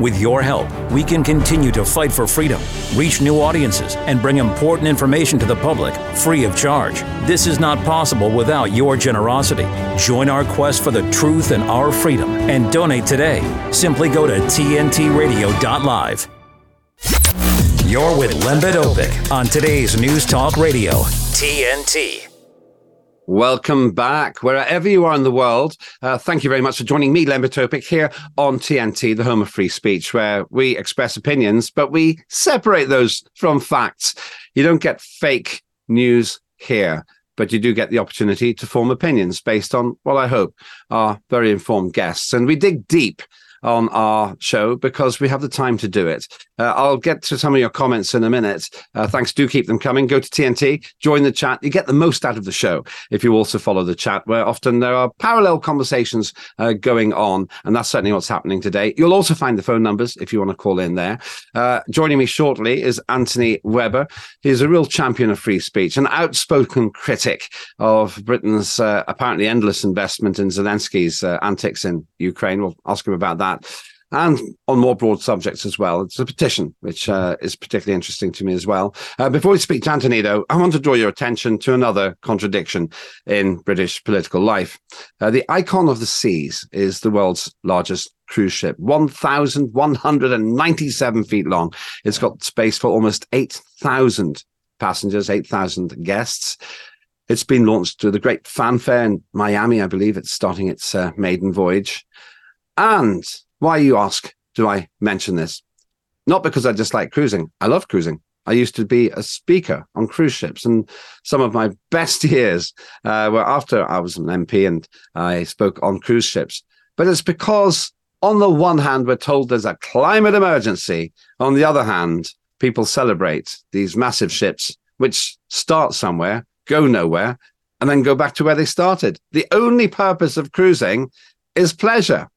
With your help, we can continue to fight for freedom, reach new audiences, and bring important information to the public free of charge. This is not possible without your generosity. Join our quest for the truth and our freedom and donate today. Simply go to tntradio.live. You're with Lembit Öpik on today's News Talk Radio, TNT. Welcome back, wherever you are in the world. Uh, thank you very much for joining me, Lembit Öpik, here on TNT, the home of free speech, where we express opinions, but we separate those from facts. You don't get fake news here, but you do get the opportunity to form opinions based on what I hope are very informed guests. And we dig deep on our show because we have the time to do it. Uh, I'll get to some of your comments in a minute. Uh, thanks. Do keep them coming. Go to TNT, join the chat. You get the most out of the show if you also follow the chat, where often there are parallel conversations uh, going on. And that's certainly what's happening today. You'll also find the phone numbers if you want to call in there. Uh, joining me shortly is Anthony Webber. He's a real champion of free speech, an outspoken critic of Britain's uh, apparently endless investment in Zelensky's uh, antics in Ukraine. We'll ask him about that that and on more broad subjects as well. It's a petition, which uh, is particularly interesting to me as well. Uh, before we speak to Anthony, though, I want to draw your attention to another contradiction in British political life. Uh, the Icon of the Seas is the world's largest cruise ship, 1,197 feet long. It's got space for almost 8,000 passengers, 8,000 guests. It's been launched with a great fanfare in Miami, I believe. It's starting its uh, maiden voyage. And why, you ask, do I mention this? Not because I dislike cruising. I love cruising. I used to be a speaker on cruise ships, and some of my best years uh, were after I was an MP and I spoke on cruise ships. But it's because, on the one hand, we're told there's a climate emergency. On the other hand, people celebrate these massive ships, which start somewhere, go nowhere, and then go back to where they started. The only purpose of cruising is pleasure.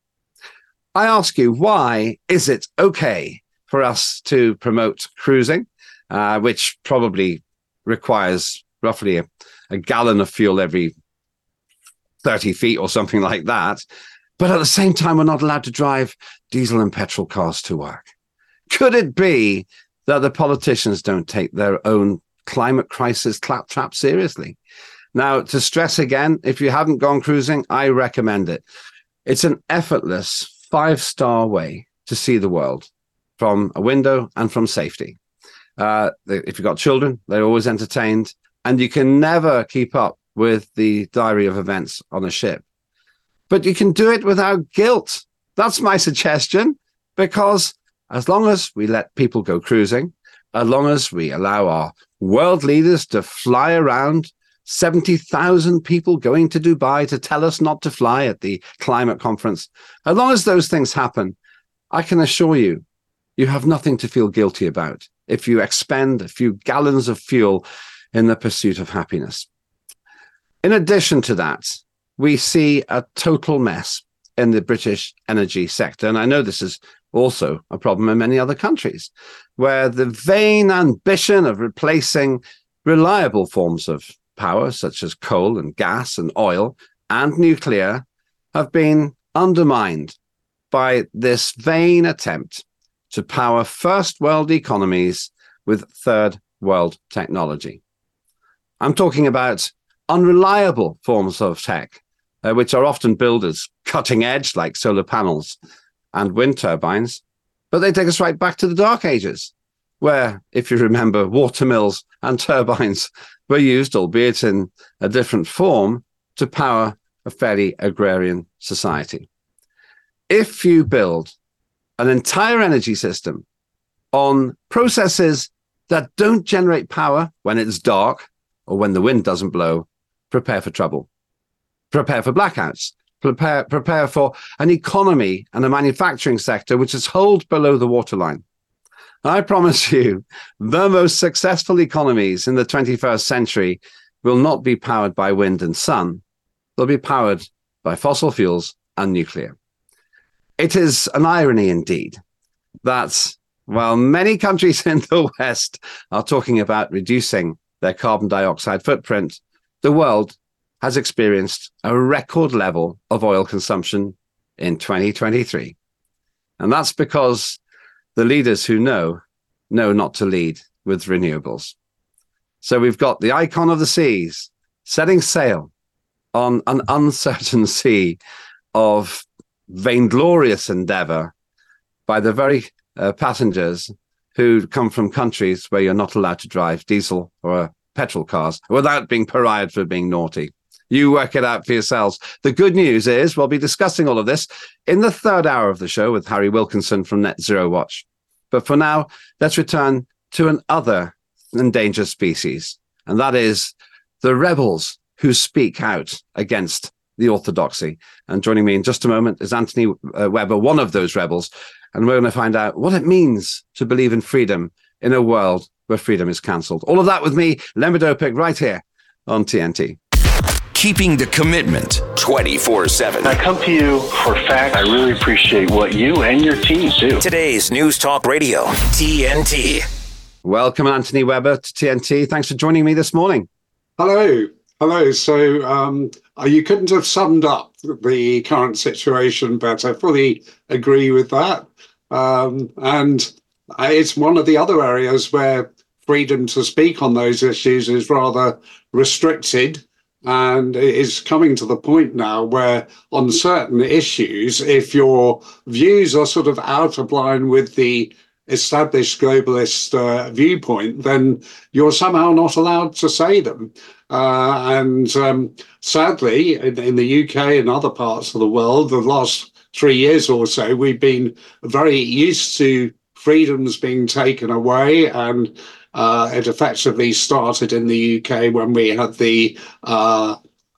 I ask you, why is it okay for us to promote cruising, uh, which probably requires roughly a, a gallon of fuel every 30 feet or something like that? But at the same time, we're not allowed to drive diesel and petrol cars to work. Could it be that the politicians don't take their own climate crisis claptrap seriously? Now, to stress again, if you haven't gone cruising, I recommend it. It's an effortless, five star way to see the world from a window and from safety. Uh, if you've got children, they're always entertained, and you can never keep up with the diary of events on a ship. But you can do it without guilt. That's my suggestion, because as long as we let people go cruising, as long as we allow our world leaders to fly around 70,000 people going to Dubai to tell us not to fly at the climate conference. As long as those things happen, I can assure you, you have nothing to feel guilty about if you expend a few gallons of fuel in the pursuit of happiness. In addition to that, we see a total mess in the British energy sector. And I know this is also a problem in many other countries, where the vain ambition of replacing reliable forms of power, such as coal and gas and oil and nuclear, have been undermined by this vain attempt to power first world economies with third world technology. I'm talking about unreliable forms of tech, uh, which are often billed as cutting edge, like solar panels and wind turbines, but they take us right back to the dark ages, where, if you remember, water mills and turbines were used, albeit in a different form, to power a fairly agrarian society. If you build an entire energy system on processes that don't generate power when it's dark or when the wind doesn't blow, prepare for trouble. Prepare for blackouts. Prepare, prepare for an economy and a manufacturing sector which is holed below the waterline. I promise you, the most successful economies in the 21st century will not be powered by wind and sun. They'll be powered by fossil fuels and nuclear. It is an irony indeed that while many countries in the West are talking about reducing their carbon dioxide footprint, the world has experienced a record level of oil consumption in 2023. And that's because the leaders who know, know not to lead with renewables. So we've got the icon of the seas setting sail on an uncertain sea of vainglorious endeavor by the very uh, passengers who come from countries where you're not allowed to drive diesel or petrol cars without being pariahed for being naughty. You work it out for yourselves. The good news is we'll be discussing all of this in the third hour of the show with Harry Wilkinson from Net Zero Watch. But for now, let's return to an other endangered species, and that is the rebels who speak out against the orthodoxy. And joining me in just a moment is Anthony uh, Webber, one of those rebels. And we're going to find out what it means to believe in freedom in a world where freedom is cancelled. All of that with me, Lembit Öpik, right here on TNT. Keeping the commitment 24 7. I come to you for facts. I really appreciate what you and your team do. Today's News Talk Radio, TNT. Welcome, Anthony Webber to TNT. Thanks for joining me this morning. Hello. Hello. So um, uh, you couldn't have summed up the current situation better. I fully agree with that. Um, and it's one of the other areas where freedom to speak on those issues is rather restricted. And it is coming to the point now where, on certain issues, if your views are sort of out of line with the established globalist uh, viewpoint, then you're somehow not allowed to say them. Uh, and um, sadly, in, in, the UK and other parts of the world, the last three years or so, we've been very used to freedoms being taken away. And uh, it effectively started in the UK when we had the uh,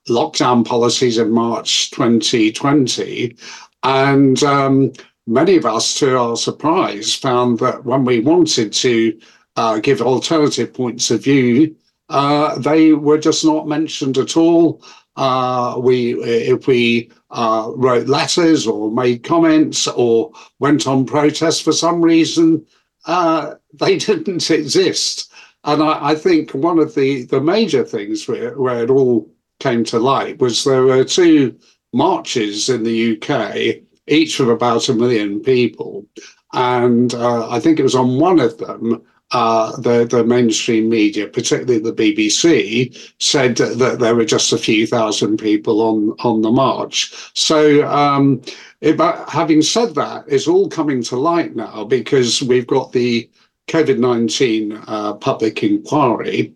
lockdown policies in March 2020. And um, many of us, to our surprise, found that when we wanted to uh, give alternative points of view, uh, they were just not mentioned at all. Uh, we, if we wrote letters or made comments or went on protests for some reason, uh, they didn't exist. And I, I, think one of the, the major things where, where it all came to light was there were two marches in the UK, each of about a million people. And uh, I think it was on one of them uh, the, the mainstream media, particularly the BBC, said that there were just a few thousand people on, on the march. So, um, it, having said that, it's all coming to light now because we've got the COVID 19 uh, public inquiry,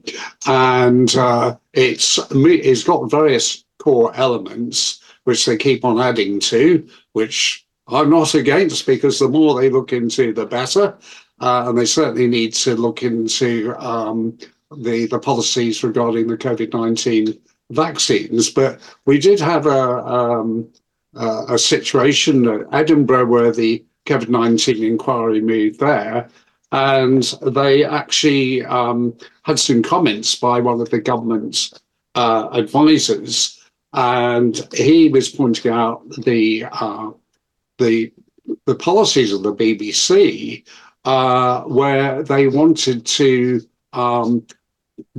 and uh, it's, it's got various core elements which they keep on adding to, which I'm not against because the more they look into, the better. Uh, and they certainly need to look into um, the the policies regarding the COVID nineteen vaccines. But we did have a um, a situation at Edinburgh where the COVID nineteen inquiry moved there, and they actually um, had some comments by one of the government's uh, advisors, and he was pointing out the uh, the the policies of the BBC uh, where they wanted to um,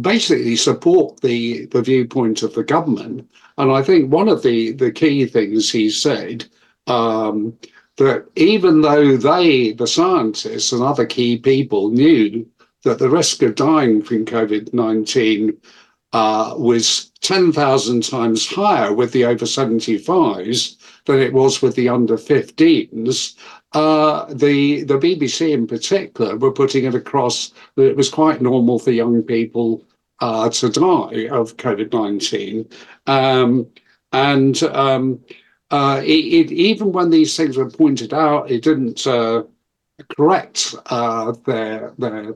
basically support the, the viewpoint of the government. And I think one of the, the key things he said um, that even though they, the scientists and other key people, knew that the risk of dying from COVID 19 uh, was 10,000 times higher with the over 75s than it was with the under 15s, uh, the the BBC in particular were putting it across that it was quite normal for young people uh, to die of COVID nineteen, um, and um, uh, it, it, even when these things were pointed out, it didn't uh, correct uh, their their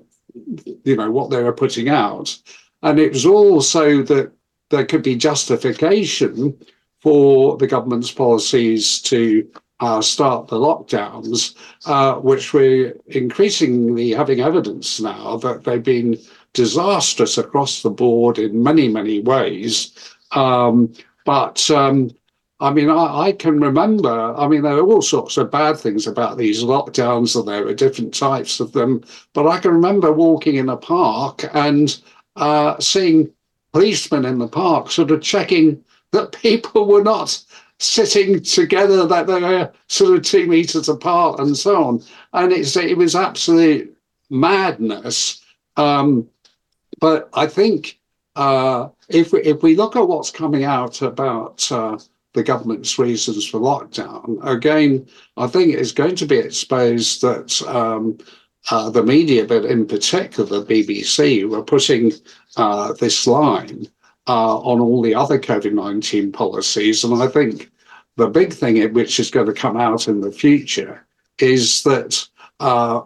you know what they were putting out, and it was also that there could be justification for the government's policies to uh, start the lockdowns, uh, which we're increasingly having evidence now that they've been disastrous across the board in many, many ways. Um, but um, I mean, I, I, can remember, I mean, there are all sorts of bad things about these lockdowns, and there are different types of them. But I can remember walking in a park and uh, seeing policemen in the park sort of checking that people were not sitting together, that they were sort of two meters apart, and so on. And it's it was absolute madness. Um, but I think uh, if we, if we look at what's coming out about uh, the government's reasons for lockdown, again, I think it's going to be exposed that um, uh, the media, but in particular the BBC, were putting uh, this line uh, on all the other COVID 19 policies. And I think the big thing which is going to come out in the future is that uh,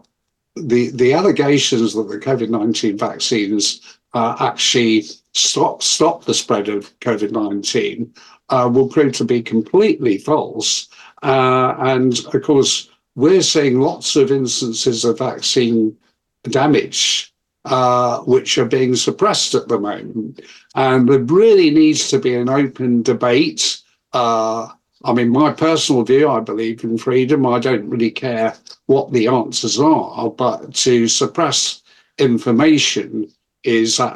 the, the allegations that the COVID 19 vaccines uh, actually stop, stop the spread of COVID 19 uh, will prove to be completely false. and of course, we're seeing lots of instances of vaccine damage uh, which are being suppressed at the moment. And there really needs to be an open debate. Uh, I mean, my personal view, I believe in freedom. I don't really care what the answers are, but to suppress information is an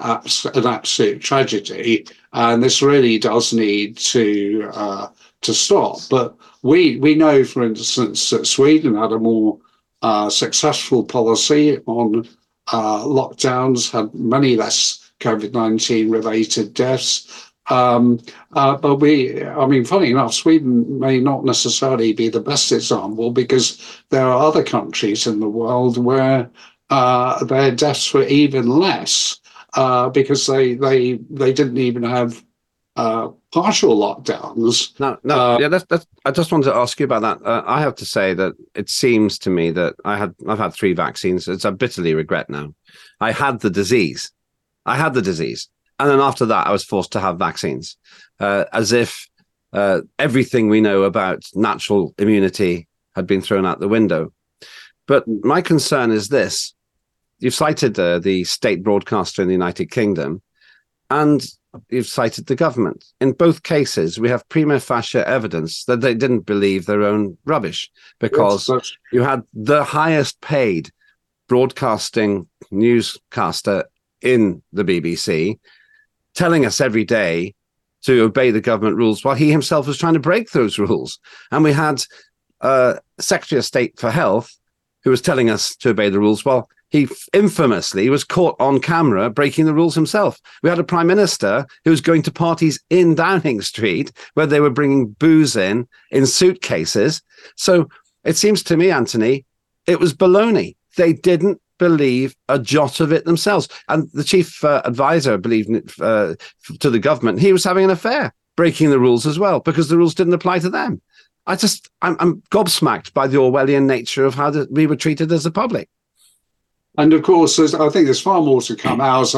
absolute tragedy. And this really does need to uh, to stop. But we we know, for instance, that Sweden had a more uh, successful policy on uh, lockdowns, had many less COVID nineteen related deaths. Um, uh, but we, I mean, funny enough, Sweden may not necessarily be the best example because there are other countries in the world where uh, their deaths were even less uh, because they they they didn't even have uh, partial lockdowns. No, no, uh, yeah, that's, that's, I just wanted to ask you about that. Uh, I have to say that it seems to me that I had, I've had three vaccines. It's I bitterly regret now. I had the disease. I had the disease, and then after that, I was forced to have vaccines, uh, as if uh, everything we know about natural immunity had been thrown out the window. But my concern is this: you've cited uh, the state broadcaster in the United Kingdom, and you've cited the government. In both cases, we have prima facie evidence that they didn't believe their own rubbish because yes, you had the highest paid broadcasting newscaster in the BBC telling us every day to obey the government rules while he himself was trying to break those rules. And we had uh, Secretary of State for Health who was telling us to obey the rules while he infamously was caught on camera breaking the rules himself. We had a prime minister who was going to parties in Downing Street where they were bringing booze in in suitcases. So it seems to me, Anthony, it was baloney. They didn't believe a jot of it themselves. And the chief uh, advisor believed uh, to the government he was having an affair, breaking the rules as well because the rules didn't apply to them. I just, I'm, I'm gobsmacked by the Orwellian nature of how the, we were treated as a public. And of course, I think there's far more to come out.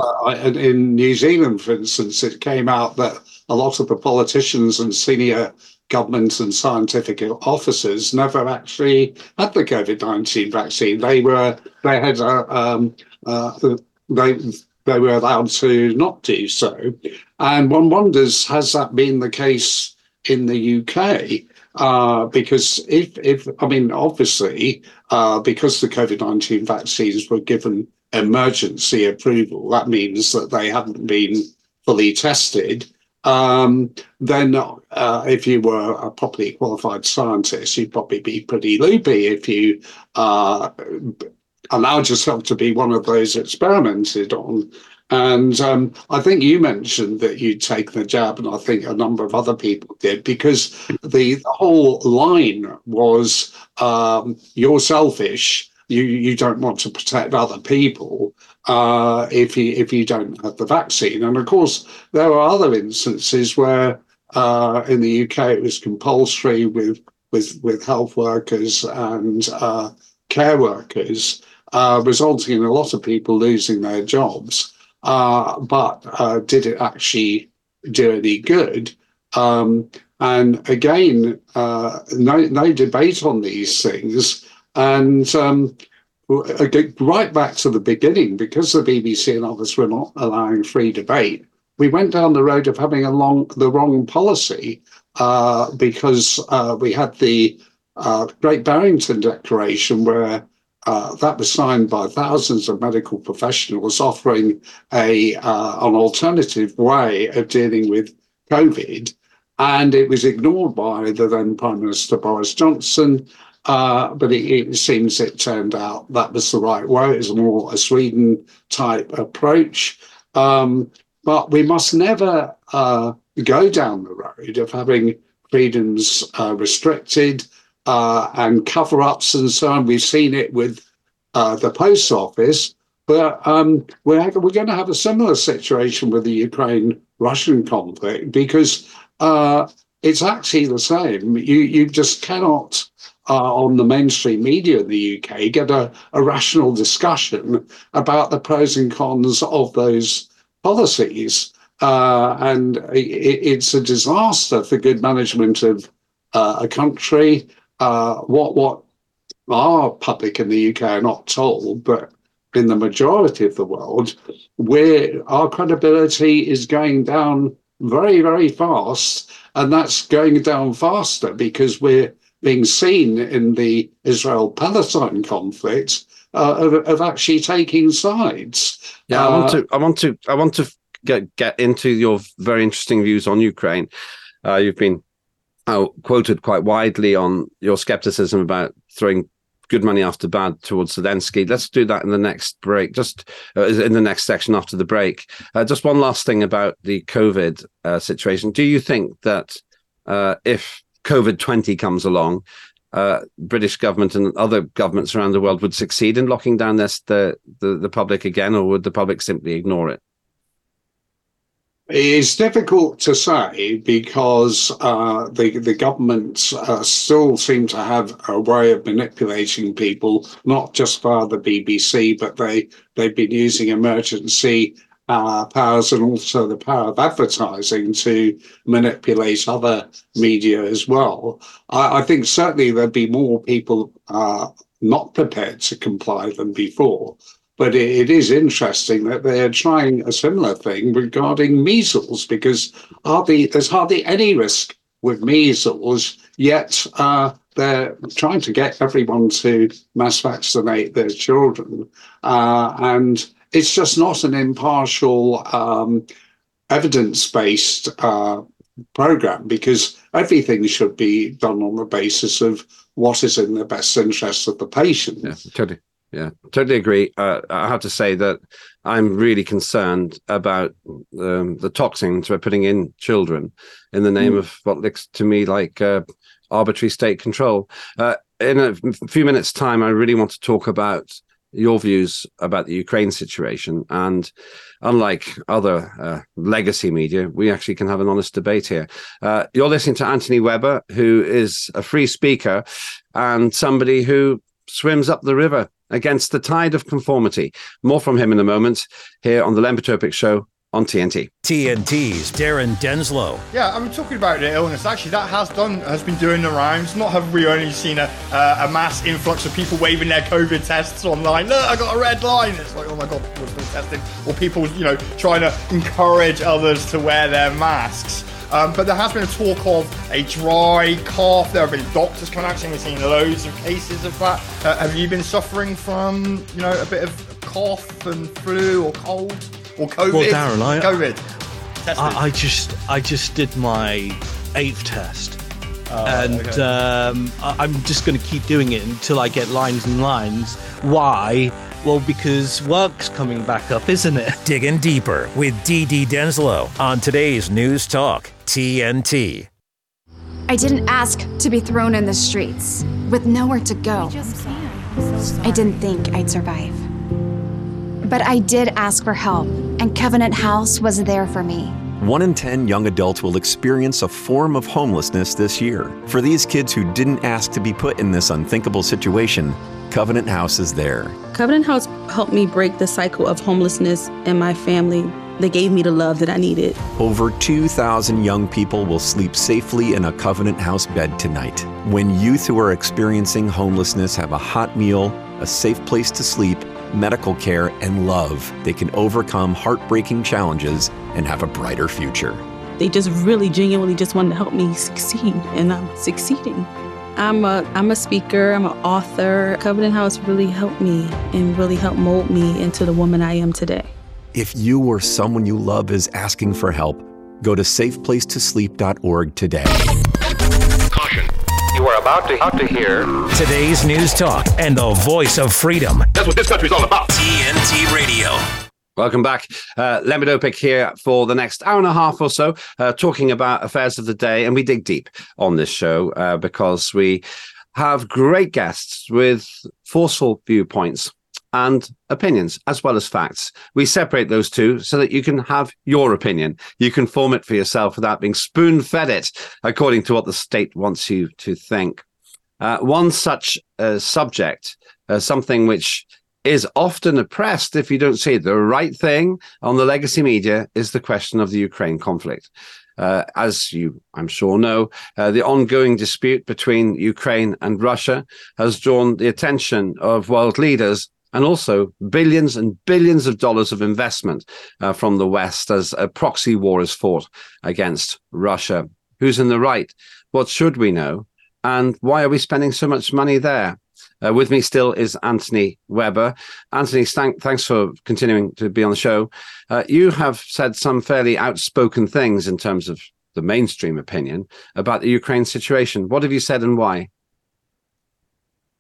In New Zealand, for instance, it came out that a lot of the politicians and senior government and scientific officers never actually had the COVID nineteen vaccine. They were they had uh, um, uh, they they were allowed to not do so, and one wonders has that been the case in the UK? Uh, because if, if I mean, obviously, uh, because the COVID 19 vaccines were given emergency approval, that means that they haven't been fully tested. Um, then, uh, if you were a properly qualified scientist, you'd probably be pretty loopy if you uh, allowed yourself to be one of those experimented on. And um, I think you mentioned that you'd taken the jab, and I think a number of other people did, because the, the whole line was um, you're selfish. You you don't want to protect other people uh, if you if you don't have the vaccine. And of course, there are other instances where uh, in the UK it was compulsory with with with health workers and uh, care workers, uh, resulting in a lot of people losing their jobs. Uh, but uh, did it actually do any good? Um, and again, uh, no, no debate on these things. And um, right back to the beginning, because the BBC and others were not allowing free debate, we went down the road of having a long, the wrong policy uh, because uh, we had the uh, Great Barrington Declaration, where uh, that was signed by thousands of medical professionals offering a uh, an alternative way of dealing with COVID. and it was ignored by the then Prime Minister Boris Johnson. Uh, but it, it, seems it turned out that was the right way. It was more a Sweden type approach. Um, but we must never uh, go down the road of having freedoms uh, restricted uh, and cover ups and so on. We've seen it with uh, the post office, but um, we're, we're going to have a similar situation with the Ukraine Russian conflict because uh, it's actually the same. You, you just cannot. Uh, on the mainstream media in the UK, get a, a rational discussion about the pros and cons of those policies. Uh, and it, it's a disaster for good management of uh, a country. Uh, what what our public in the UK are not told, but in the majority of the world, where our credibility is going down very, very fast. And that's going down faster because we're being seen in the Israel Palestine conflict uh, of, of, actually taking sides. Yeah, I want to, I want to, I want to get get into your very interesting views on Ukraine. Uh, you've been uh, quoted quite widely on your skepticism about throwing good money after bad towards Zelensky. Let's do that in the next break, just uh, in the next section after the break. Uh, just one last thing about the COVID uh, situation. Do you think that uh, if COVID 20 comes along, uh, British government and other governments around the world would succeed in locking down this the, the, the public again, or would the public simply ignore it? It's difficult to say because uh, the the governments uh, still seem to have a way of manipulating people, not just via the BBC, but they they've been using emergency uh, powers and also the power of advertising to manipulate other media as well. I, I think certainly there'd be more people uh, not prepared to comply than before. But it is interesting that they're trying a similar thing regarding measles because hardly, there's hardly any risk with measles, yet uh, they're trying to get everyone to mass vaccinate their children. Uh, and it's just not an impartial, um, evidence based uh, program because everything should be done on the basis of what is in the best interest of the patient. Yeah, totally. Yeah, totally agree. Uh, I have to say that I'm really concerned about um, the toxins we're putting in children in the name mm. of what looks to me like uh, arbitrary state control. Uh, in a few minutes' time, I really want to talk about your views about the Ukraine situation. And unlike other uh, legacy media, we actually can have an honest debate here. Uh, you're listening to Anthony Webber, who is a free speaker and somebody who swims up the river against the tide of conformity. More from him in a moment here on the Len Show on TNT. TNT's Darren Denslow. Yeah, I'm talking about the illness. Actually, that has done has been doing the rounds. Not have we only seen a uh, a mass influx of people waving their COVID tests online. Look, I got a red line. It's like, oh my god, what's been tested? Or people, you know, trying to encourage others to wear their masks. Um, but there has been a talk of a dry cough. There have been doctors coming out saying we've seen loads of cases of that. Uh, have you been suffering from, you know, a bit of cough and flu or cold or COVID? Well, Darren, I, COVID. I, I, just, I just did my eighth test. Oh, and okay. um, I'm just going to keep doing it until I get lines and lines. Why? Well, because work's coming back up, isn't it? Digging deeper with DD Denslow on today's News Talk TNT. I didn't ask to be thrown in the streets with nowhere to go. I didn't think I'd survive. But I did ask for help, and Covenant House was there for me. One in 10 young adults will experience a form of homelessness this year. For these kids who didn't ask to be put in this unthinkable situation, Covenant House is there. Covenant House helped me break the cycle of homelessness in my family. They gave me the love that I needed. Over 2,000 young people will sleep safely in a Covenant House bed tonight. When youth who are experiencing homelessness have a hot meal, a safe place to sleep, medical care, and love, they can overcome heartbreaking challenges and have a brighter future. They just really genuinely just wanted to help me succeed, and I'm succeeding. I'm a I'm a speaker, I'm an author. Covenant House really helped me and really helped mold me into the woman I am today. If you or someone you love is asking for help, Go to safeplacetosleep.org today. Caution. You are about to, about to hear Today's news talk and the voice of freedom. That's what this country's all about. TNT Radio. Welcome back. Uh, Lembit Öpik here for the next hour and a half or so, uh, talking about affairs of the day. And we dig deep on this show uh, because we have great guests with forceful viewpoints and opinions as well as facts. We separate those two so that you can have your opinion. You can form it for yourself without being spoon fed it according to what the state wants you to think. Uh, one such uh, subject, uh, something which is often oppressed if you don't say the right thing on the legacy media, is the question of the Ukraine conflict. Uh, as you, I'm sure, know, uh, the ongoing dispute between Ukraine and Russia has drawn the attention of world leaders and also billions and billions of dollars of investment uh, from the West as a proxy war is fought against Russia. Who's in the right? What should we know? And why are we spending so much money there? Uh, with me still is Anthony Webber. Anthony, thank, thanks for continuing to be on the show. Uh, you have said some fairly outspoken things in terms of the mainstream opinion about the Ukraine situation. What have you said and why?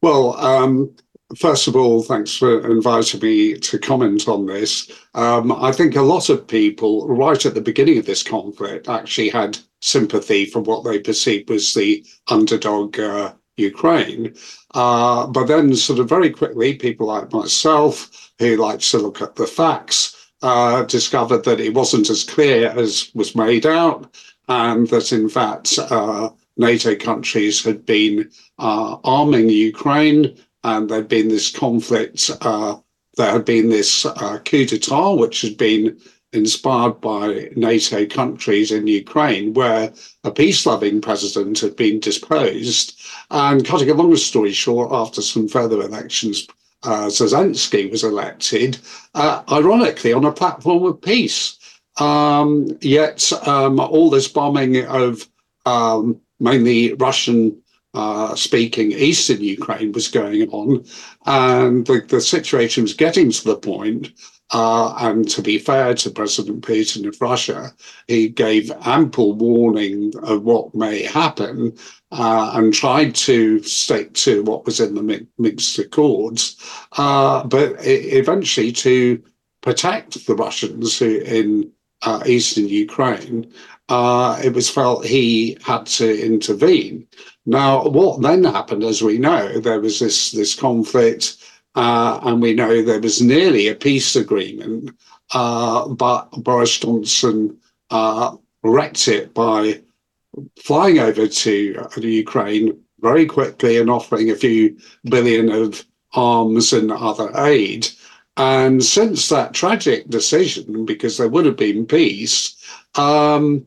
Well, um, first of all, thanks for inviting me to comment on this. Um, I think a lot of people, right at the beginning of this conflict, actually had sympathy for what they perceived was the underdog uh, Ukraine. Uh, but then, sort of very quickly, people like myself, who likes to look at the facts, uh, discovered that it wasn't as clear as was made out, and that in fact, uh, NATO countries had been uh, arming Ukraine and there'd been this conflict. Uh, there had been this uh, coup d'etat, which had been inspired by NATO countries in Ukraine, where a peace loving president had been disposed. And cutting a long story short, after some further elections, uh, Zelensky was elected, uh, ironically, on a platform of peace. Um, yet, um, all this bombing of um, mainly Russian uh, speaking eastern Ukraine was going on, and the, the situation was getting to the point. Uh, and to be fair to President Putin of Russia, he gave ample warning of what may happen uh, and tried to stick to what was in the Minsk Accords, uh, but eventually to protect the Russians who in uh, eastern Ukraine, uh, it was felt he had to intervene. Now, what then happened, as we know, there was this this conflict, uh, and we know there was nearly a peace agreement, uh, but Boris Johnson uh, wrecked it by flying over to Ukraine very quickly and offering a few billion of arms and other aid. And since that tragic decision, because there would have been peace, um,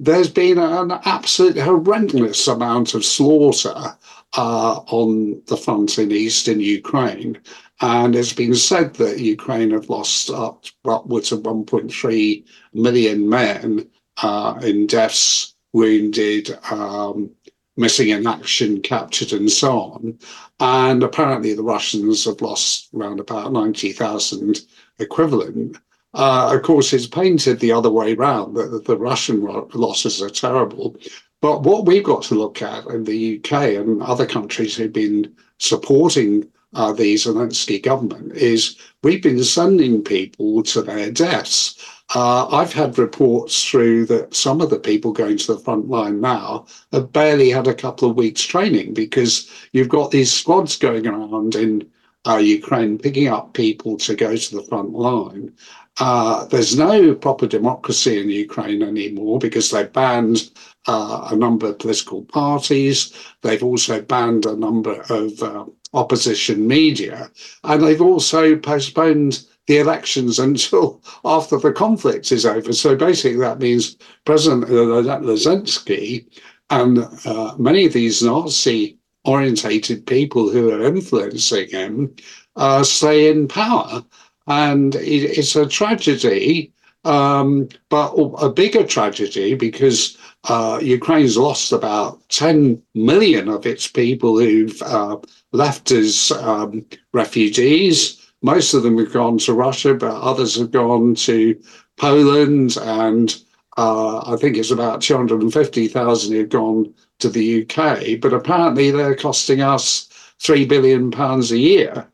there's been an absolute horrendous amount of slaughter uh, on the front in eastern Ukraine. And it's been said that Ukraine have lost up, upwards of 1.3 million men uh, in deaths, wounded, um, missing in action, captured, and so on. And apparently the Russians have lost around about 90,000 equivalent. Uh, of course, it's painted the other way around that the Russian losses are terrible. But what we've got to look at in the UK and other countries who've been supporting uh, the Zelensky government is we've been sending people to their deaths. Uh, I've had reports through that some of the people going to the front line now have barely had a couple of weeks training because you've got these squads going around in uh, Ukraine picking up people to go to the front line. Uh, there's no proper democracy in Ukraine anymore because they banned uh, a number of political parties. They've also banned a number of uh, opposition media. And they've also postponed the elections until after the conflict is over. So basically, that means President Zelensky and uh, many of these Nazi orientated people who are influencing him uh, stay in power and it, it's a tragedy, um, but a bigger tragedy because uh, Ukraine's lost about 10 million of its people who've uh, left as um, refugees. Most of them have gone to Russia, but others have gone to Poland and Uh, I think it's about 250,000 who've gone to the UK, but apparently they're costing us three billion pounds a year.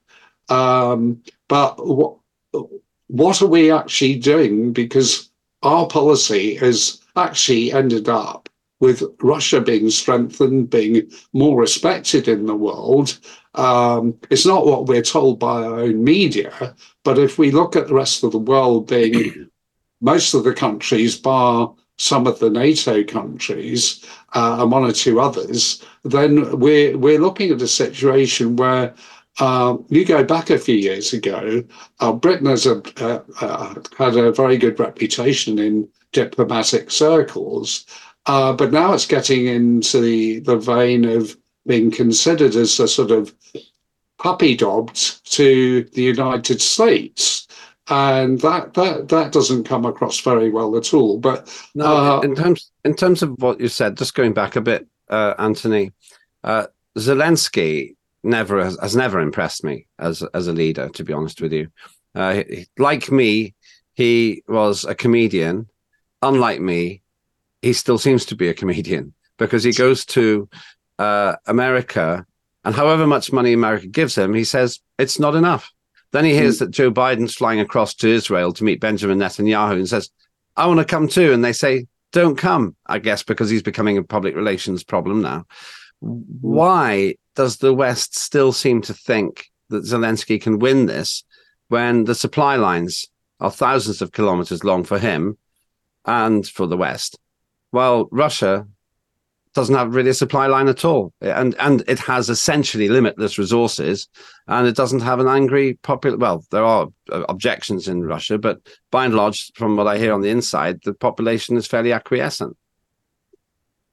Um, but what what are we actually doing? Because our policy has actually ended up with Russia being strengthened, being more respected in the world. Um, it's not what we're told by our own media, but if we look at the rest of the world being most of the countries, bar some of the NATO countries uh, and one or two others, then we're we're looking at a situation where uh, you go back a few years ago, uh, Britain has a, uh, uh, had a very good reputation in diplomatic circles, uh, but now it's getting into the, the vein of being considered as a sort of puppy dog to the United States. And that, that that doesn't come across very well at all. But no, in terms in terms of what you said, just going back a bit, Anthony, Zelensky never has, has, never impressed me as as a leader. To be honest with you, uh, like me, he was a comedian. Unlike me, he still seems to be a comedian because he goes to uh, America, and however much money America gives him, he says it's not enough. Then he hears mm. that Joe Biden's flying across to Israel to meet Benjamin Netanyahu and says, "I want to come too," and they say, "Don't come." I guess because he's becoming a public relations problem now. Why does the West still seem to think that Zelensky can win this when the supply lines are thousands of kilometers long for him and for the West? Well, Russia doesn't have really a supply line at all, and and it has essentially limitless resources, and it doesn't have an angry popular. Well, there are uh, objections in Russia, but by and large, from what I hear on the inside, the population is fairly acquiescent.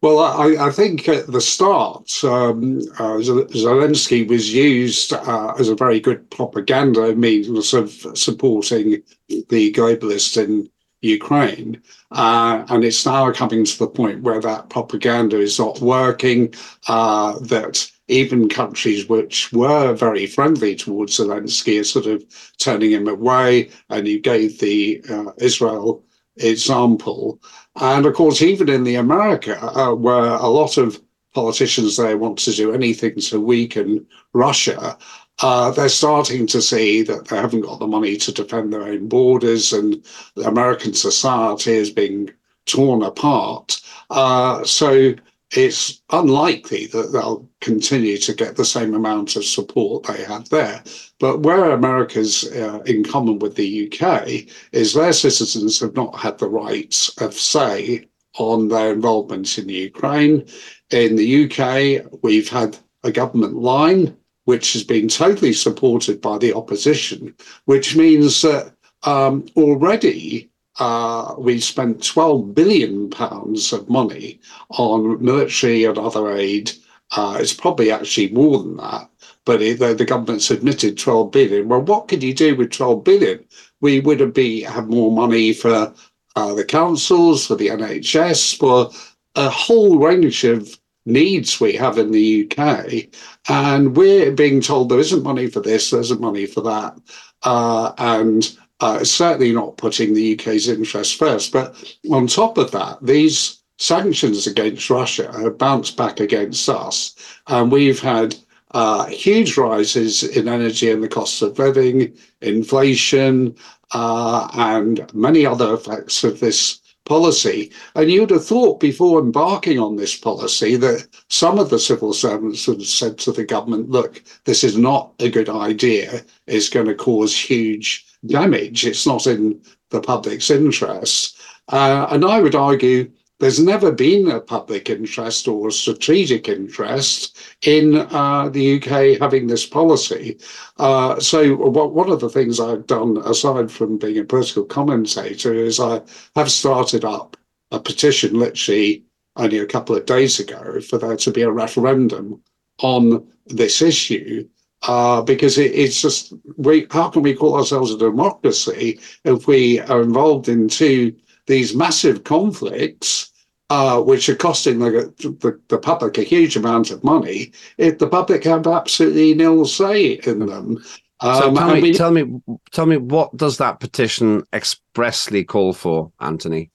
Well, I, I, think at the start, um, uh, Zelensky was used uh, as a very good propaganda means of supporting the globalists in Ukraine. Uh, and it's now coming to the point where that propaganda is not working, uh, that even countries which were very friendly towards Zelensky are sort of turning him away. And you gave the uh, Israel example. And of course, even in the America, uh, where a lot of politicians there want to do anything to weaken Russia, uh, they're starting to see that they haven't got the money to defend their own borders, and American society is being torn apart. Uh, so it's unlikely that they'll continue to get the same amount of support they had there. But where America's uh, in common with the UK is their citizens have not had the rights of say on their involvement in the Ukraine. In the UK, we've had a government line which has been totally supported by the opposition, which means that um, already uh, we spent 12 billion pounds of money on military and other aid. Uh, it's probably actually more than that, but it, the, the, government's admitted 12 billion. Well, what could you do with 12 billion? We would have be have more money for uh, the councils, for the NHS, for a whole range of needs we have in the UK, and we're being told there isn't money for this, there isn't money for that, uh, and uh, certainly not putting the UK's interests first. But on top of that, these sanctions against Russia have bounced back against us. And we've had uh, huge rises in energy and the cost of living, inflation, uh, and many other effects of this policy. And you'd have thought before embarking on this policy that some of the civil servants would have said to the government, look, this is not a good idea, it's going to cause huge damage. It's not in the public's interest. Uh, and I would argue there's never been a public interest or a strategic interest in uh, the UK having this policy. Uh, so, what, one of the things I've done, aside from being a political commentator, is I have started up a petition literally only a couple of days ago for there to be a referendum on this issue uh, because it, it's just we, how can we call ourselves a democracy if we are involved in two these massive conflicts, uh, which are costing the, the, the public a huge amount of money, if the public have absolutely nil say in them. Um, so tell me, we, tell me, tell me, what does that petition expressly call for, Anthony?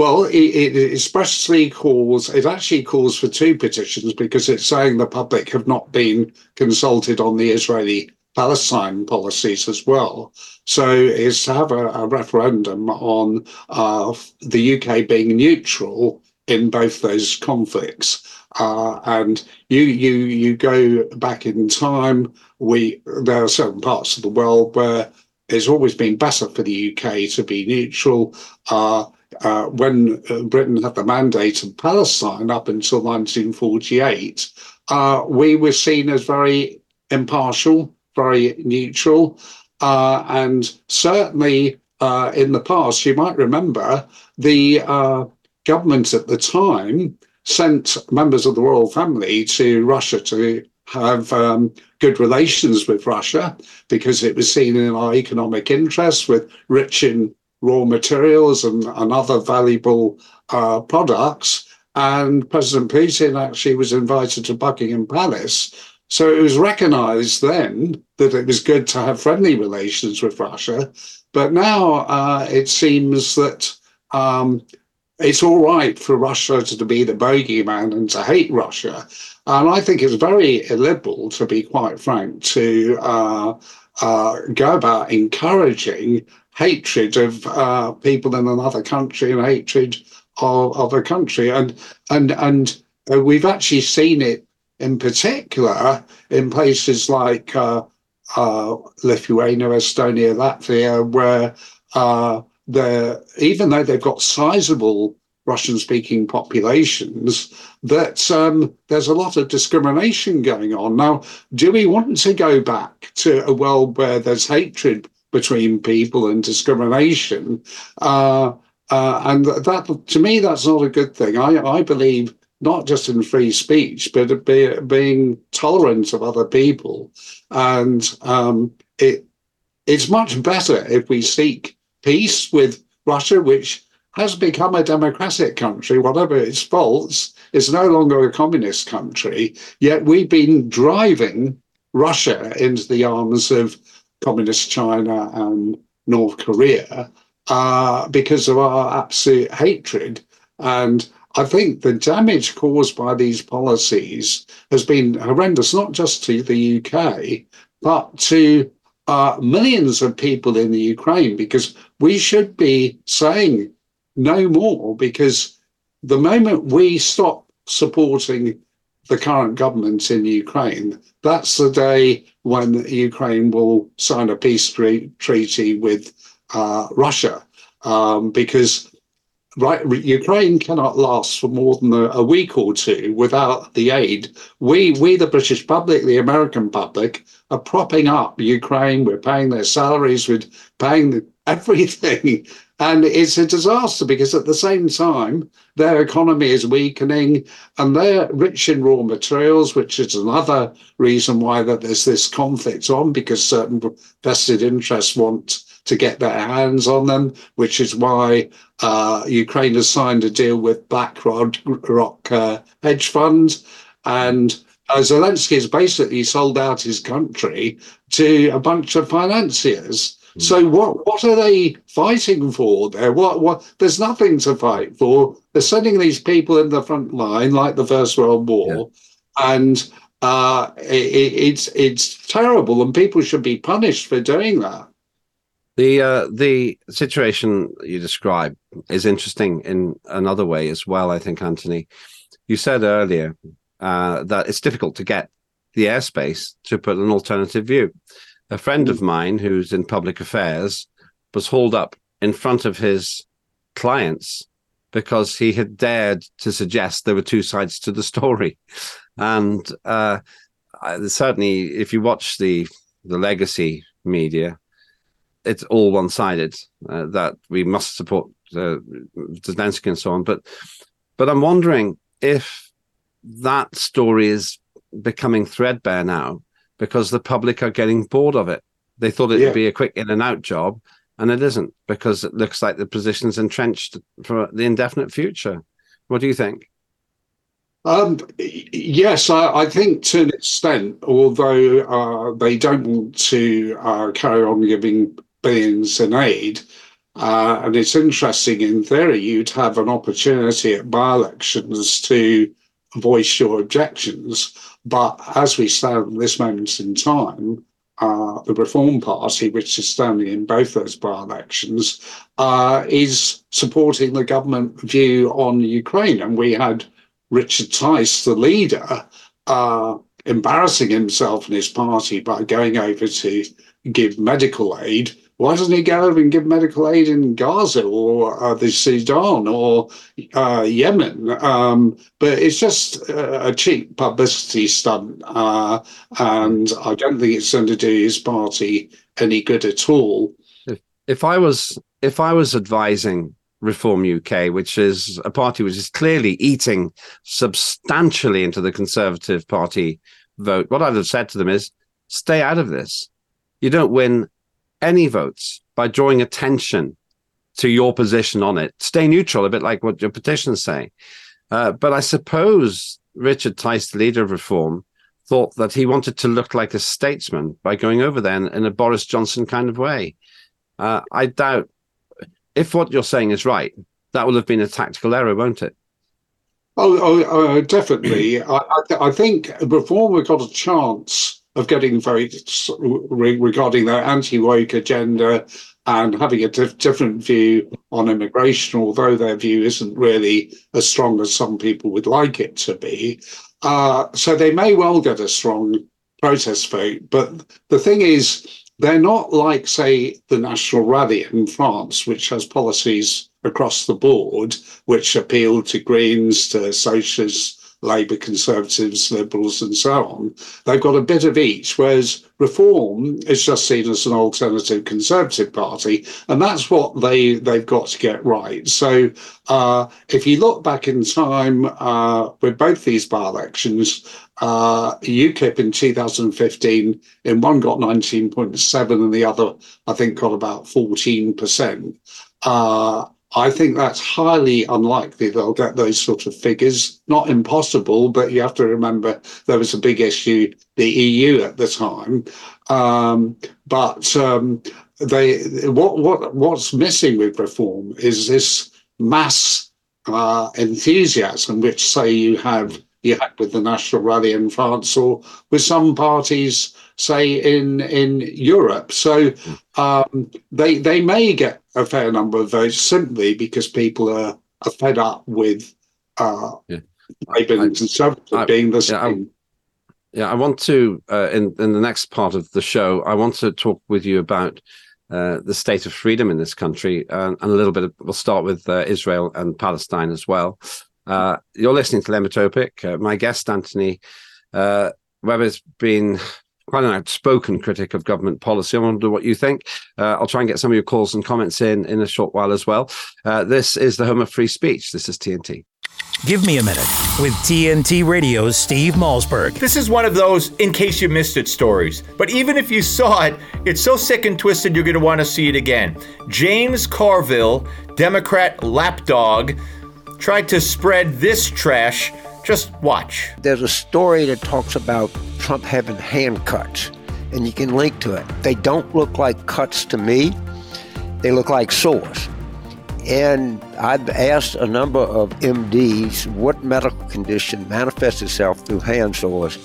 Well, it, it, especially calls, it actually calls for two petitions because it's saying the public have not been consulted on the Israeli Palestine policies as well. So it's to have a, a referendum on uh, the UK being neutral in both those conflicts. Uh, and you you you go back in time. We there are certain parts of the world where it's always been better for the UK to be neutral. Uh, uh, when uh, Britain had the mandate of Palestine up until 1948, uh, we were seen as very impartial, very neutral. Uh, and certainly uh, in the past, you might remember the uh, government at the time sent members of the royal family to Russia to have um, good relations with Russia because it was seen in our economic interests with rich in raw materials and, and other valuable uh, products. And President Putin actually was invited to Buckingham Palace. So it was recognized then that it was good to have friendly relations with Russia. But now uh, it seems that um, it's all right for Russia to be the bogeyman and to hate Russia. And I think it's very illiberal, to be quite frank, to uh, uh, go about encouraging hatred of uh, people in another country and hatred of, of a country. And and and uh, we've actually seen it in particular in places like uh, uh, Lithuania, Estonia, Latvia, where the even though they've got sizable Russian speaking populations, that um, there's a lot of discrimination going on. Now, do we want to go back to a world where there's hatred between people and discrimination? Uh, uh, and that, to me, that's not a good thing. I, I believe not just in free speech, but be, being tolerant of other people. And um, it, it's much better if we seek peace with Russia, which has become a democratic country, whatever its faults, is no longer a communist country. Yet we've been driving Russia into the arms of communist China and North Korea uh, because of our absolute hatred. And I think the damage caused by these policies has been horrendous, not just to the UK, but to uh, millions of people in the Ukraine, because we should be saying no more because the moment we stop supporting the current government in Ukraine, that's the day when Ukraine will sign a peace treaty with uh, Russia. Um, because right, Ukraine cannot last for more than a, a, week or two without the aid. We, we, the British public, the American public, are propping up Ukraine. We're paying their salaries. We're paying everything and it's a disaster because at the same time, their economy is weakening and they're rich in raw materials, which is another reason why that there's this conflict on because certain vested interests want to get their hands on them, which is why uh, Ukraine has signed a deal with BlackRock uh, hedge funds. And uh, Zelensky has basically sold out his country to a bunch of financiers. Hmm. So what what are they fighting for there? What what there's nothing to fight for. They're sending these people in the front line like the First World War, yeah. and uh, it, it's it's terrible, and people should be punished for doing that. The uh, the situation you describe is interesting in another way as well. I think Anthony, you said earlier uh, that it's difficult to get the airspace to put an alternative view a friend of mine who's in public affairs was hauled up in front of his clients because he had dared to suggest there were two sides to the story. And uh, certainly, if you watch the the legacy media, it's all one sided. Uh, that we must support uh, and so on. But but I'm wondering if that story is becoming threadbare now because the public are getting bored of it. They thought it'd yeah. be a quick in and out job, and it isn't because it looks like the position's entrenched for the indefinite future. What do you think? Um, yes, I, I, think to an extent, although uh, they don't want to uh, carry on giving billions in aid, Uh, and it's interesting, in theory, you'd have an opportunity at by elections to voice your objections. But as we stand at this moment in time, uh, the Reform Party, which is standing in both those by elections, uh, is supporting the government view on Ukraine. And we had Richard Tice, the leader, uh, embarrassing himself and his party by going over to give medical aid why doesn't he go over and give medical aid in Gaza or uh, the Sudan or uh, Yemen? Um, but it's just a cheap publicity stunt, uh, and I don't think it's going to do his party any good at all. If, if I was if I was advising Reform UK, which is a party which is clearly eating substantially into the Conservative Party vote, what I'd have said to them is, stay out of this. You don't win any votes by drawing attention to your position on it. Stay neutral, a bit like what your petitions say. Uh, but I suppose Richard Tice, the leader of Reform, thought that he wanted to look like a statesman by going over there in, in a Boris Johnson kind of way. Uh, I doubt if what you're saying is right, that will have been a tactical error, won't it? Oh, oh uh, definitely. I, I, th- I, think Reform have got a chance of getting very regarding their anti-woke agenda and having a different view on immigration, although their view isn't really as strong as some people would like it to be. Uh, so they may well get a strong protest vote. But the thing is, they're not like, say, the National Rally in France, which has policies across the board which appeal to Greens, to socialists, Labour, Conservatives, Liberals, and so on. They've got a bit of each, whereas Reform is just seen as an alternative Conservative party, and that's what they they've got to get right. So uh, if you look back in time uh, with both these by-elections, uh, UKIP in 2015, in one got 19.7 and the other, I think, got about 14%. Uh, I think that's highly unlikely they'll get those sort of figures. Not impossible, but you have to remember there was a big issue, the EU at the time. Um, but um, they, what, what, what's missing with reform is this mass uh, enthusiasm, which say you have you had with the National Rally in France or with some parties say in in Europe. So um, they they may get a fair number of votes simply because people are, are fed up with uh, yeah. And Conservative being the same. Yeah, I want to uh, in in the next part of the show. I want to talk with you about uh, the state of freedom in this country, and, and a little bit. Of, we'll start with uh, Israel and Palestine as well. Uh, you're listening to Lembit Öpik. Uh, my guest, Anthony uh, Webber's been quite an outspoken critic of government policy. I wonder what you think. Uh, I'll try and get some of your calls and comments in in a short while as well. Uh, this is the home of free speech. This is TNT. Give me a minute with TNT Radio's Steve Malzberg. This is one of those in case you missed it stories. But even if you saw it, it's so sick and twisted you're going to want to see it again. James Carville, Democrat lapdog, tried to spread this trash just watch. There's a story that talks about Trump having hand cuts, and you can link to it. They don't look like cuts to me, they look like sores. And I've asked a number of MDs what medical condition manifests itself through hand sores,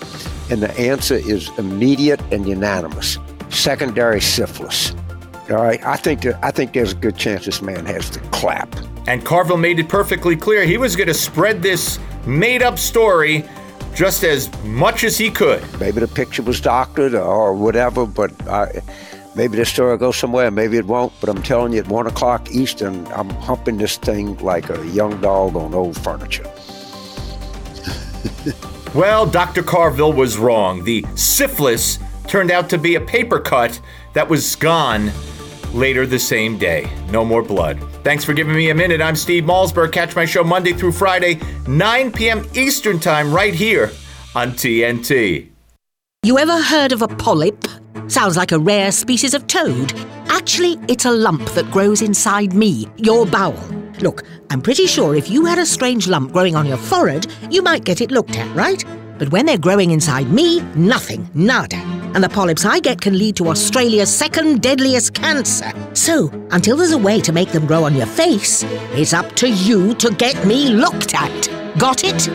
and the answer is immediate and unanimous secondary syphilis. All right, I think that, I think there's a good chance this man has the clap. And Carville made it perfectly clear he was going to spread this made up story just as much as he could. Maybe the picture was doctored or whatever, but I, maybe the story will go somewhere, maybe it won't. But I'm telling you, at one o'clock Eastern, I'm humping this thing like a young dog on old furniture. well, Dr. Carville was wrong. The syphilis turned out to be a paper cut that was gone later the same day. No more blood. Thanks for giving me a minute. I'm Steve Malzberg. Catch my show Monday through Friday, 9 p.m. Eastern Time, right here on TNT. You ever heard of a polyp? Sounds like a rare species of toad. Actually, it's a lump that grows inside me, your bowel. Look, I'm pretty sure if you had a strange lump growing on your forehead, you might get it looked at, right? But when they're growing inside me, nothing, nada. And the polyps I get can lead to Australia's second deadliest cancer. So, until there's a way to make them grow on your face, it's up to you to get me looked at. Got it?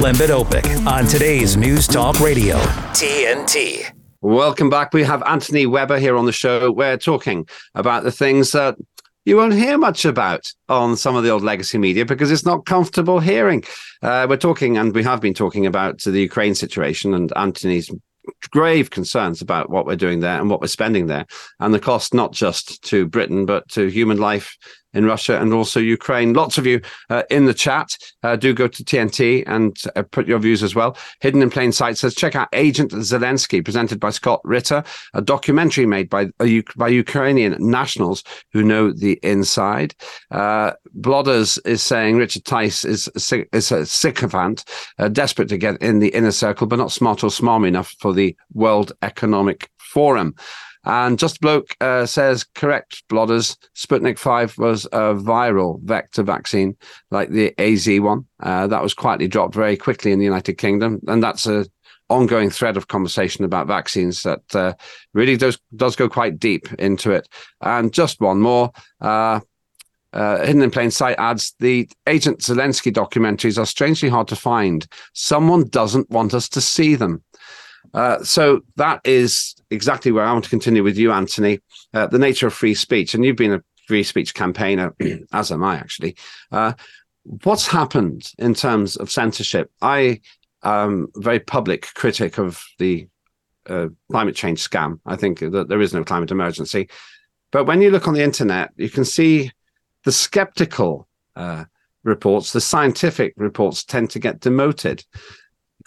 Lembit Öpik on today's News Talk Radio, TNT. Welcome back. We have Anthony Webber here on the show. We're talking about the things that you won't hear much about on some of the old legacy media because it's not comfortable hearing. Uh, we're talking, and we have been talking about the Ukraine situation and Anthony's grave concerns about what we're doing there and what we're spending there, and the cost not just to Britain but to human life in Russia and also Ukraine. Lots of you uh, in the chat. Uh, do go to TNT and uh, put your views as well. Hidden in Plain Sight says check out Agent Zelensky, presented by Scott Ritter, a documentary made by by Ukrainian nationals who know the inside. Uh, Blodders is saying Richard Tice is is a sycophant, uh, desperate to get in the inner circle, but not smart or smarmy enough for the World Economic Forum. And Just Bloke uh, says, correct, Blodders. Sputnik 5 was a viral vector vaccine like the AZ one. Uh, that was quietly dropped very quickly in the United Kingdom. And that's a ongoing thread of conversation about vaccines that uh, really does does go quite deep into it. And just one more. Uh, uh, Hidden in Plain Sight adds the Agent Zelensky documentaries are strangely hard to find. Someone doesn't want us to see them. Uh, so that is exactly where I want to continue with you, Anthony. Uh, the nature of free speech, and you've been a free speech campaigner, as am I actually. Uh, what's happened in terms of censorship? I am a very public critic of the uh, climate change scam. I think that there is no climate emergency. But when you look on the internet, you can see the skeptical uh, reports, the scientific reports tend to get demoted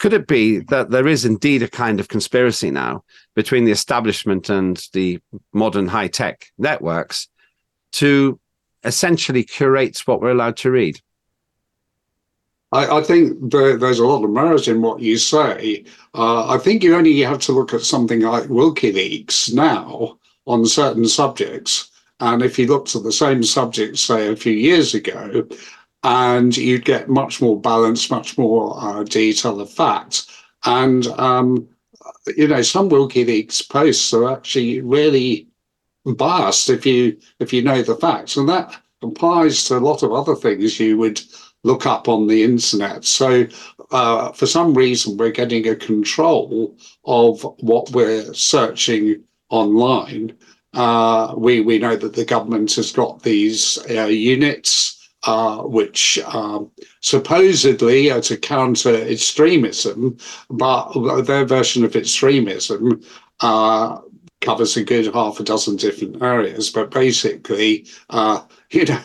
could it be that there is indeed a kind of conspiracy now between the establishment and the modern high tech networks to essentially curate what we're allowed to read? I, I think there, there's a lot of merit in what you say. Uh, I think you only have to look at something like WikiLeaks now on certain subjects. And if you looked at the same subject, say, a few years ago, and you'd get much more balance, much more uh, detail of facts. And um, you know, some WikiLeaks posts are actually really biased if you if you know the facts, and that applies to a lot of other things you would look up on the internet. So, uh, for some reason, we're getting a control of what we're searching online. Uh, we we know that the government has got these uh, units uh, which um, supposedly are to counter extremism, but their version of extremism uh, covers a good half a dozen different areas. But basically, uh, you know,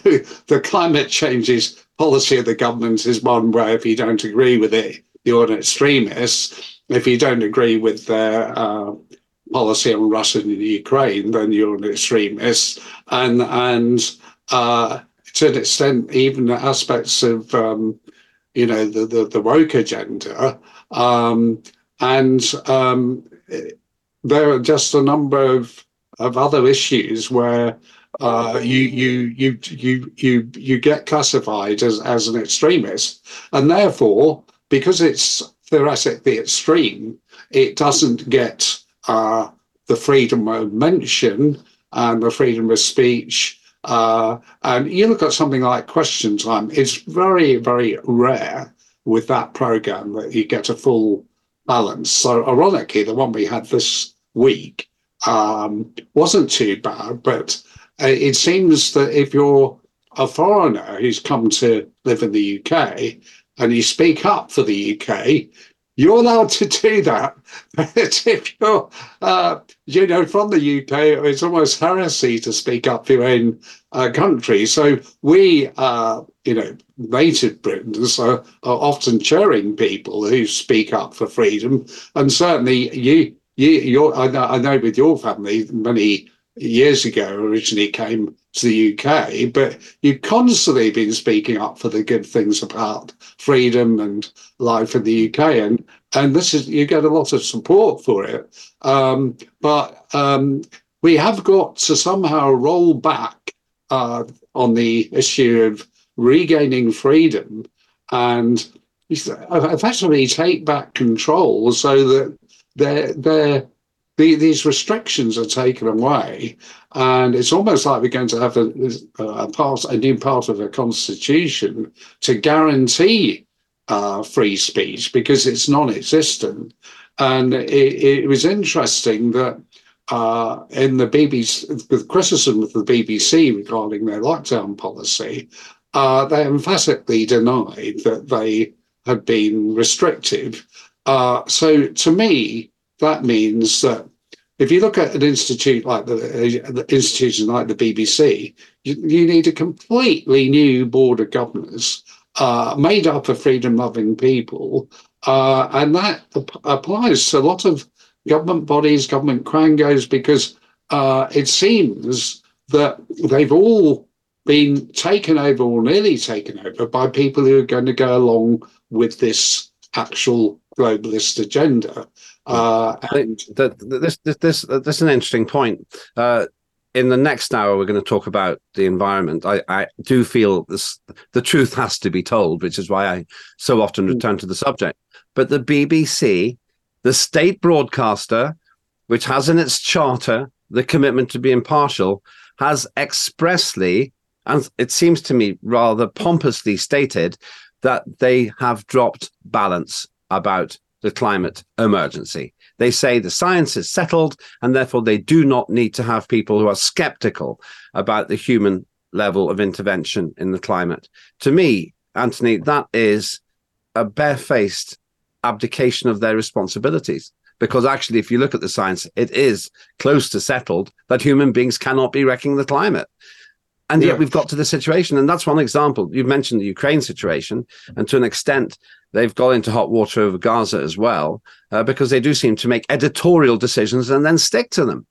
the climate changes policy of the government is one where if you don't agree with it, you're an extremist. If you don't agree with their uh, policy on Russia and Ukraine, then you're an extremist. And and uh, to an extent, even aspects of um, you know the, the, the woke agenda, um, and um, there are just a number of of other issues where uh, you you you you you you get classified as as an extremist, and therefore because it's theoretically extreme, it doesn't get uh, the freedom of mention and the freedom of speech uh, and you look at something like Question Time, it's very, very rare with that program that you get a full balance. So, ironically, the one we had this week um, wasn't too bad, but uh, it seems that if you're a foreigner who's come to live in the UK and you speak up for the UK, you're allowed to do that. But if you're, uh, you know, from the UK, it's almost heresy to speak up for your own uh, country. So we, uh, you know, native Britons are, are often cheering people who speak up for freedom. And certainly you, you, you're, I know, I know with your family, many years ago originally came to the UK, but you've constantly been speaking up for the good things about freedom and life in the UK, and and this is you get a lot of support for it. Um, but um, we have got to somehow roll back uh, on the issue of regaining freedom and effectively take back control so that they're, they're the, these restrictions are taken away, and it's almost like we're going to have a, a part, a new part of a constitution to guarantee uh, free speech because it's non-existent. And it, it was interesting that uh, in the BBC, the criticism of the BBC regarding their lockdown policy, uh, they emphatically denied that they had been restrictive. Uh, so to me, that means that if you look at an institute like the, the institution like the BBC, you, you, need a completely new board of governors uh, made up of freedom-loving people, uh, and that ap- applies to a lot of government bodies, government quangos, because uh, it seems that they've all been taken over or nearly taken over by people who are going to go along with this actual globalist agenda. Uh, and the, the, this, this, this, this is an interesting point. Uh, in the next hour, we're going to talk about the environment. I, I do feel this, the truth has to be told, which is why I so often return to the subject. But the BBC, the state broadcaster, which has in its charter the commitment to be impartial, has expressly, and it seems to me rather pompously stated, that they have dropped balance about the climate emergency. They say the science is settled, and therefore they do not need to have people who are skeptical about the human level of intervention in the climate. To me, Anthony, that is a barefaced abdication of their responsibilities. Because actually, if you look at the science, it is close to settled that human beings cannot be wrecking the climate. And yet we've got to the situation. And that's one example. You've mentioned the Ukraine situation. And to an extent, they've got into hot water over Gaza as well, uh, because they do seem to make editorial decisions and then stick to them.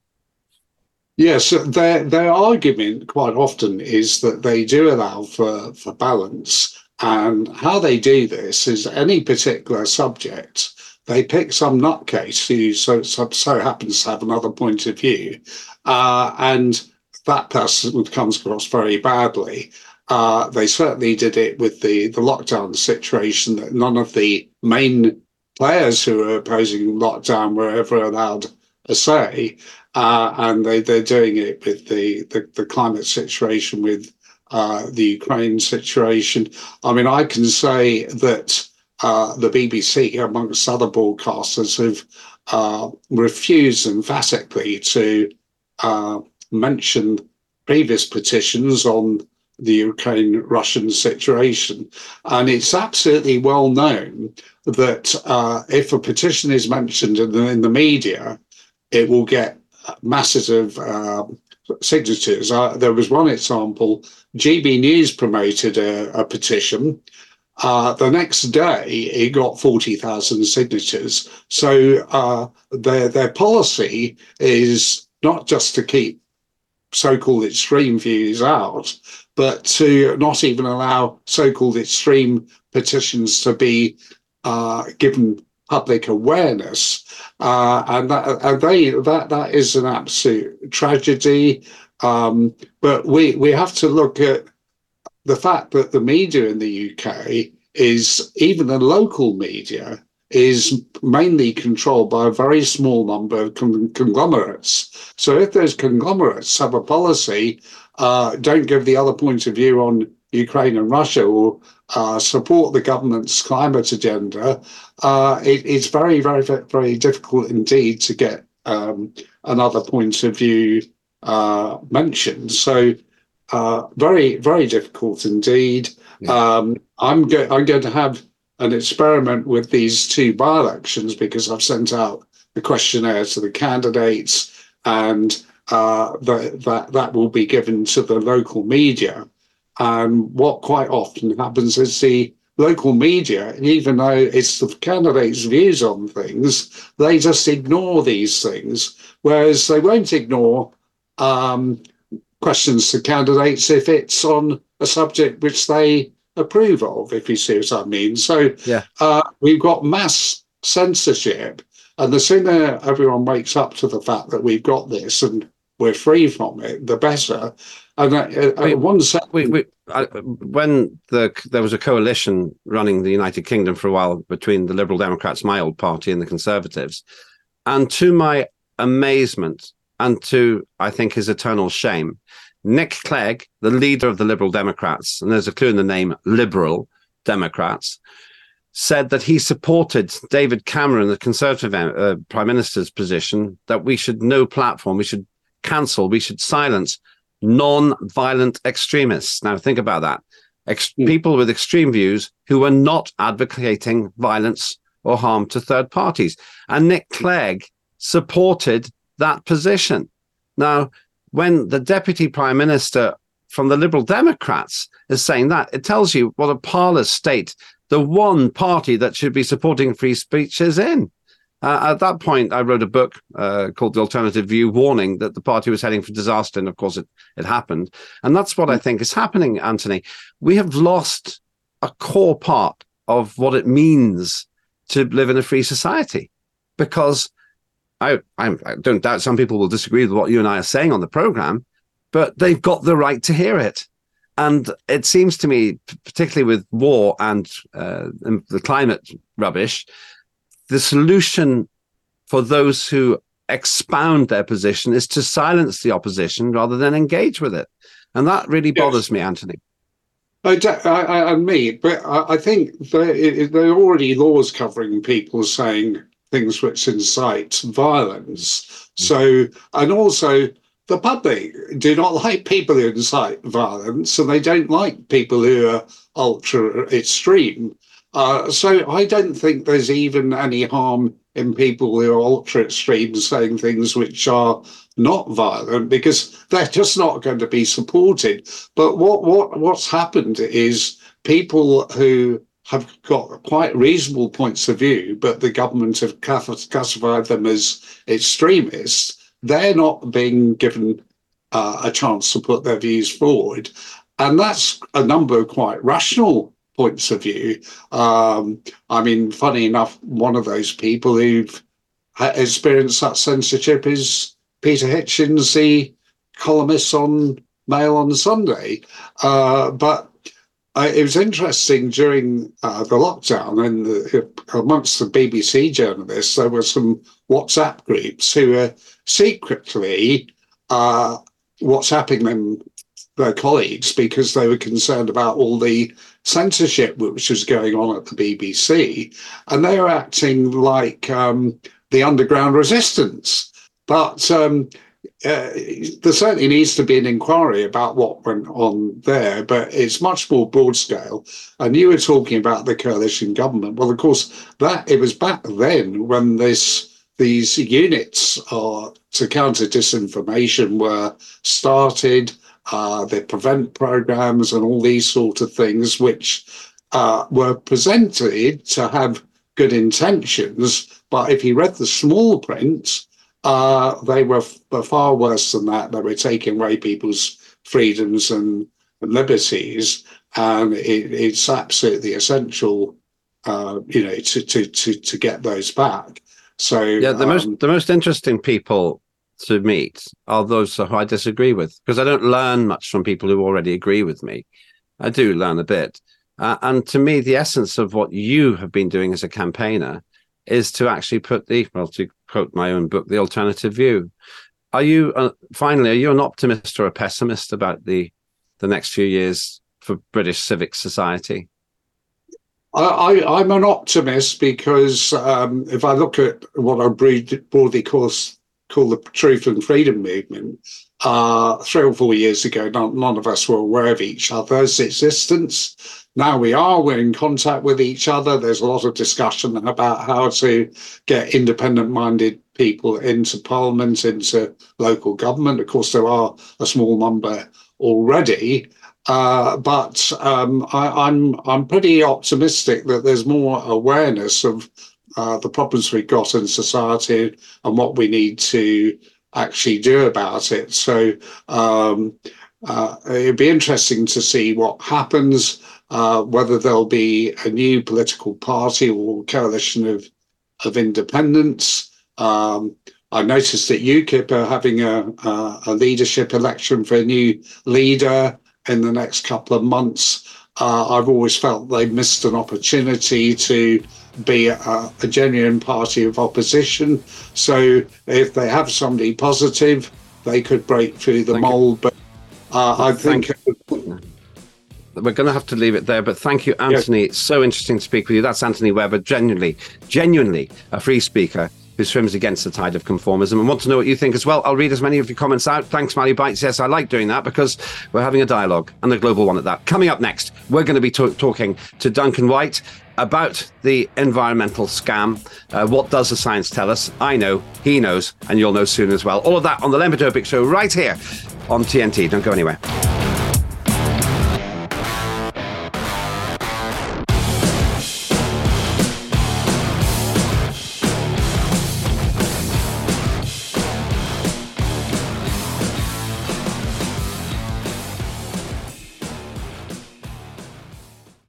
Yes, their their argument quite often is that they do allow for, for balance. And how they do this is any particular subject, they pick some nutcase who so, so, so happens to have another point of view. Uh, and that person comes across very badly. Uh, they certainly did it with the, the lockdown situation that none of the main players who were opposing lockdown were ever allowed a say. Uh, and they, they're doing it with the, the, the climate situation, with uh, the Ukraine situation. I mean, I can say that uh, the BBC, amongst other broadcasters, have uh, refused emphatically to uh, mention previous petitions on the Ukraine Russian situation. And it's absolutely well known that uh, if a petition is mentioned in the, in the, media, it will get masses of uh, signatures. Uh, there was one example GB News promoted a, a petition. Uh, the next day, it got 40,000 signatures. So uh, their, their policy is not just to keep so-called extreme views out, but to not even allow so-called extreme petitions to be uh, given public awareness, uh, and that and they that that is an absolute tragedy. Um, but we we have to look at the fact that the media in the UK is even the local media is mainly controlled by a very small number of con- conglomerates. So if those conglomerates have a policy, uh, don't give the other point of view on Ukraine and Russia or uh, support the government's climate agenda, uh, it, it's very, very, very difficult indeed to get um, another point of view uh, mentioned. So uh, very, very difficult indeed. Yeah. Um, I'm, go- I'm going to have an experiment with these two by elections because I've sent out the questionnaire to the candidates and uh, the, that, that will be given to the local media. And what quite often happens is the local media, even though it's the candidates' views on things, they just ignore these things, whereas they won't ignore um, questions to candidates if it's on a subject which they approve of, if you see what I mean. So yeah. uh, we've got mass censorship, and the sooner everyone wakes up to the fact that we've got this and we're free from it, the better. And uh, uh, one second, we, we, I, when the there was a coalition running the United Kingdom for a while between the Liberal Democrats, my old party, and the Conservatives, and to my amazement and to I think his eternal shame, Nick Clegg, the leader of the Liberal Democrats, and there's a clue in the name Liberal Democrats, said that he supported David Cameron, the Conservative uh, Prime Minister's position, that we should no platform, we should cancel, we should silence non-violent extremists. Now think about that. Ex- mm. People with extreme views who were not advocating violence or harm to third parties. And Nick Clegg supported that position. Now, when the deputy prime minister from the Liberal Democrats is saying that, it tells you what a parlous state the one party that should be supporting free speech is in. Uh, at that point, I wrote a book uh, called The Alternative View, warning that the party was heading for disaster. And of course, it, it happened. And that's what I think is happening, Anthony. We have lost a core part of what it means to live in a free society because I, I, I don't doubt some people will disagree with what you and I are saying on the program, but they've got the right to hear it. And it seems to me, particularly with war and, uh, and the climate rubbish, the solution for those who expound their position is to silence the opposition rather than engage with it. And that really bothers me, Anthony. I, I, I, me, but I, think there, there are already laws covering people saying things which incite violence. Mm. So, and also the public do not like people who incite violence, and they don't like people who are ultra extreme. Uh, so I don't think there's even any harm in people who are ultra extreme saying things which are not violent because they're just not going to be supported. But what what what's happened is people who have got quite reasonable points of view, but the government have classified them as extremists. They're not being given uh, a chance to put their views forward, and that's a number of quite rational points of view. Um, I mean, funny enough, one of those people who've experienced that censorship is Peter Hitchens, the columnist on Mail on Sunday. Uh, but uh, it was interesting during uh, the lockdown and the, amongst the BBC journalists, there were some WhatsApp groups who were secretly uh, WhatsApping them their colleagues because they were concerned about all the censorship which was going on at the BBC, and they were acting like um, the underground resistance. But um, uh, there certainly needs to be an inquiry about what went on there, but it's much more broad scale. And you were talking about the coalition government. Well, of course, that it was back then when this these units uh, to counter disinformation were started uh, the prevent programs and all these sort of things, which uh, were presented to have good intentions. But if you read the small print, uh, they were, were, far worse than that. They were taking away people's freedoms and, and liberties. And it, it's absolutely essential, uh, you know, to, to, to, to get those back. So yeah, the um, most the most interesting people to meet are those who I disagree with because I don't learn much from people who already agree with me. I do learn a bit. Uh, and to me, the essence of what you have been doing as a campaigner is to actually put the, well, to quote my own book, the alternative view. Are you, uh, finally, are you an optimist or a pessimist about the, the next few years for British civic society? I, am an optimist because um, if I look at what I broadly call called the Truth and Freedom Movement, uh, three or four years ago, none, of us were aware of each other's existence. Now we are, we're in contact with each other. There's a lot of discussion about how to get independent minded people into parliament, into local government. Of course, there are a small number already. Uh, but um, I, I'm I'm pretty optimistic that there's more awareness of uh, the problems we've got in society and what we need to actually do about it. So um, uh, it'd be interesting to see what happens, uh, whether there'll be a new political party or coalition of of independents. Um, I noticed that UKIP are having a, a, a, leadership election for a new leader in the next couple of months. Uh, I've always felt they missed an opportunity to be a, a, genuine party of opposition. So if they have somebody positive, they could break through the. You. But uh, I think. We're going to have to leave it there, but thank you, Anthony. Yes. It's so interesting to speak with you. That's Anthony Webber, genuinely, genuinely a free speaker who swims against the tide of conformism and want to know what you think as well. I'll read as many of your comments out. Thanks, Smiley Bites. Yes, I like doing that because we're having a dialogue and a global one at that. Coming up next, we're going to be t- talking to Duncan White about the environmental scam. Uh, what does the science tell us? I know, he knows, and you'll know soon as well. All of that on the Len Show right here on TNT. Don't go anywhere.